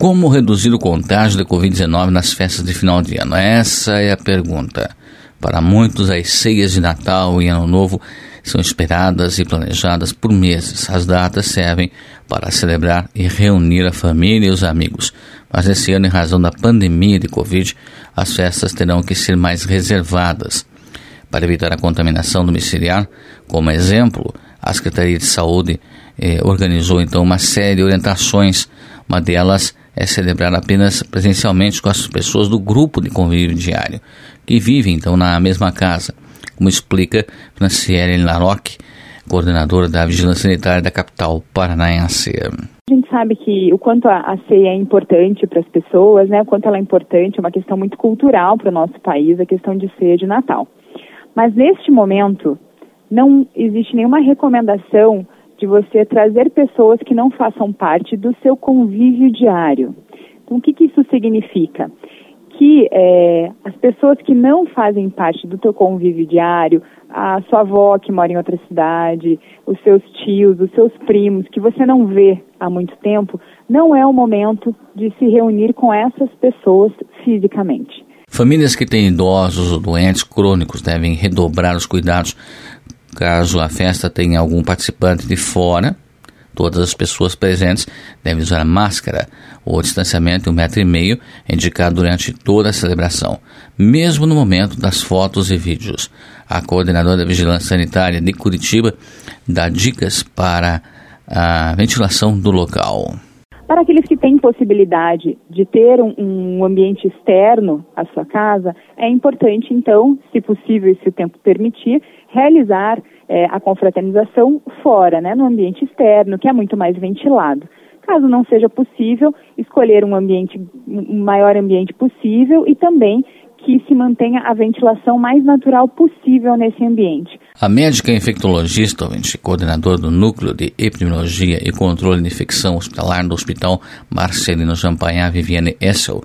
Como reduzir o contágio da Covid-19 nas festas de final de ano? Essa é a pergunta. Para muitos, as ceias de Natal e Ano Novo são esperadas e planejadas por meses. As datas servem para celebrar e reunir a família e os amigos. Mas esse ano, em razão da pandemia de Covid, as festas terão que ser mais reservadas. Para evitar a contaminação domiciliar, como exemplo, a Secretaria de Saúde eh, organizou então uma série de orientações. Uma delas é celebrar apenas presencialmente com as pessoas do grupo de convívio diário, que vivem então na mesma casa, como explica Franciele Laroque, coordenadora da Vigilância Sanitária da capital paranaense. A gente sabe que o quanto a, ceia é importante para as pessoas, né? O quanto ela é importante, é uma questão muito cultural para o nosso país, a questão de ceia de Natal. Mas neste momento, não existe nenhuma recomendação de você trazer pessoas que não façam parte do seu convívio diário. Então, o que, que isso significa? Que é, as pessoas que não fazem parte do teu convívio diário, a sua avó que mora em outra cidade, os seus tios, os seus primos, que você não vê há muito tempo, não é o momento de se reunir com essas pessoas fisicamente. Famílias que têm idosos ou doentes crônicos devem redobrar os cuidados caso a festa tenha algum participante de fora. Todas as pessoas presentes devem usar máscara ou distanciamento de um metro e meio indicado durante toda a celebração, mesmo no momento das fotos e vídeos. A coordenadora da Vigilância Sanitária de Curitiba dá dicas para a ventilação do local. Para aqueles que têm possibilidade de ter um, um, ambiente externo à sua casa, é importante, então, se possível e se o tempo permitir, realizar é, a confraternização fora, né, no ambiente externo, que é muito mais ventilado. Caso não seja possível, escolher um ambiente, um maior ambiente possível e também que se mantenha a ventilação mais natural possível nesse ambiente. A médica infectologista, coordenadora do Núcleo de Epidemiologia e Controle de Infecção Hospitalar do Hospital Marcelino Champagnat Viviane Essel,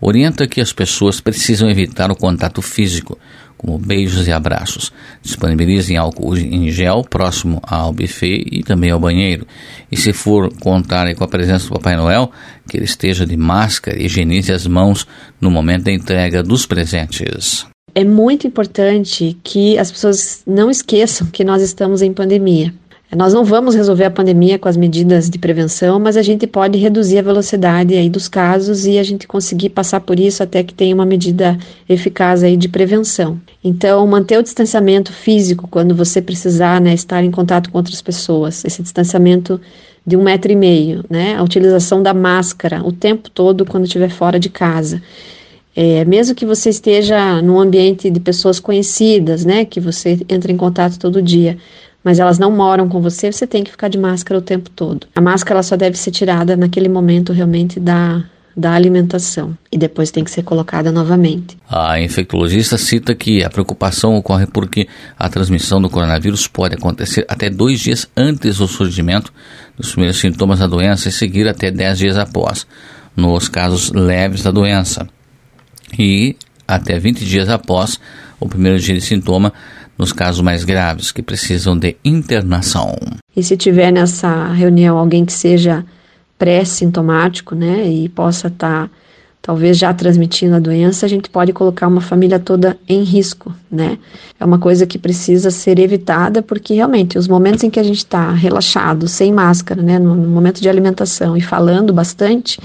orienta que as pessoas precisam evitar o contato físico, como beijos e abraços. Disponibilizem álcool em gel próximo ao buffet e também ao banheiro. E se for contar com a presença do Papai Noel, que ele esteja de máscara e higienize as mãos no momento da entrega dos presentes. É muito importante que as pessoas não esqueçam que nós estamos em pandemia. Nós não vamos resolver a pandemia com as medidas de prevenção, mas a gente pode reduzir a velocidade aí dos casos e a gente conseguir passar por isso até que tenha uma medida eficaz aí de prevenção. Então, manter o distanciamento físico quando você precisar né, estar em contato com outras pessoas, esse distanciamento de um metro e meio, né, a utilização da máscara o tempo todo quando estiver fora de casa. É, mesmo que você esteja num ambiente de pessoas conhecidas, né, que você entra em contato todo dia, mas elas não moram com você, você tem que ficar de máscara o tempo todo. A máscara só deve ser tirada naquele momento realmente da, da alimentação e depois tem que ser colocada novamente. A infectologista cita que a preocupação ocorre porque a transmissão do coronavírus pode acontecer até dois dias antes do surgimento dos primeiros sintomas da doença e seguir até dez dias após, nos casos leves da doença, e até 20 dias após o primeiro dia de sintoma nos casos mais graves que precisam de internação. E se tiver nessa reunião alguém que seja pré-sintomático, né, e possa estar tá, talvez já transmitindo a doença, a gente pode colocar uma família toda em risco, né? É uma coisa que precisa ser evitada porque realmente os momentos em que a gente está relaxado, sem máscara, né, no, momento de alimentação e falando bastante,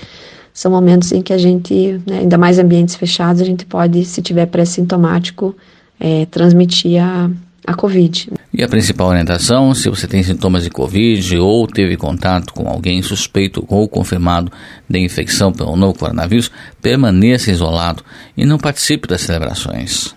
são momentos em que a gente, né, ainda mais ambientes fechados, a gente pode, se tiver pré-sintomático, é, transmitir a, a Covid. E a principal orientação, se você tem sintomas de Covid ou teve contato com alguém suspeito ou confirmado de infecção pelo novo coronavírus, permaneça isolado e não participe das celebrações.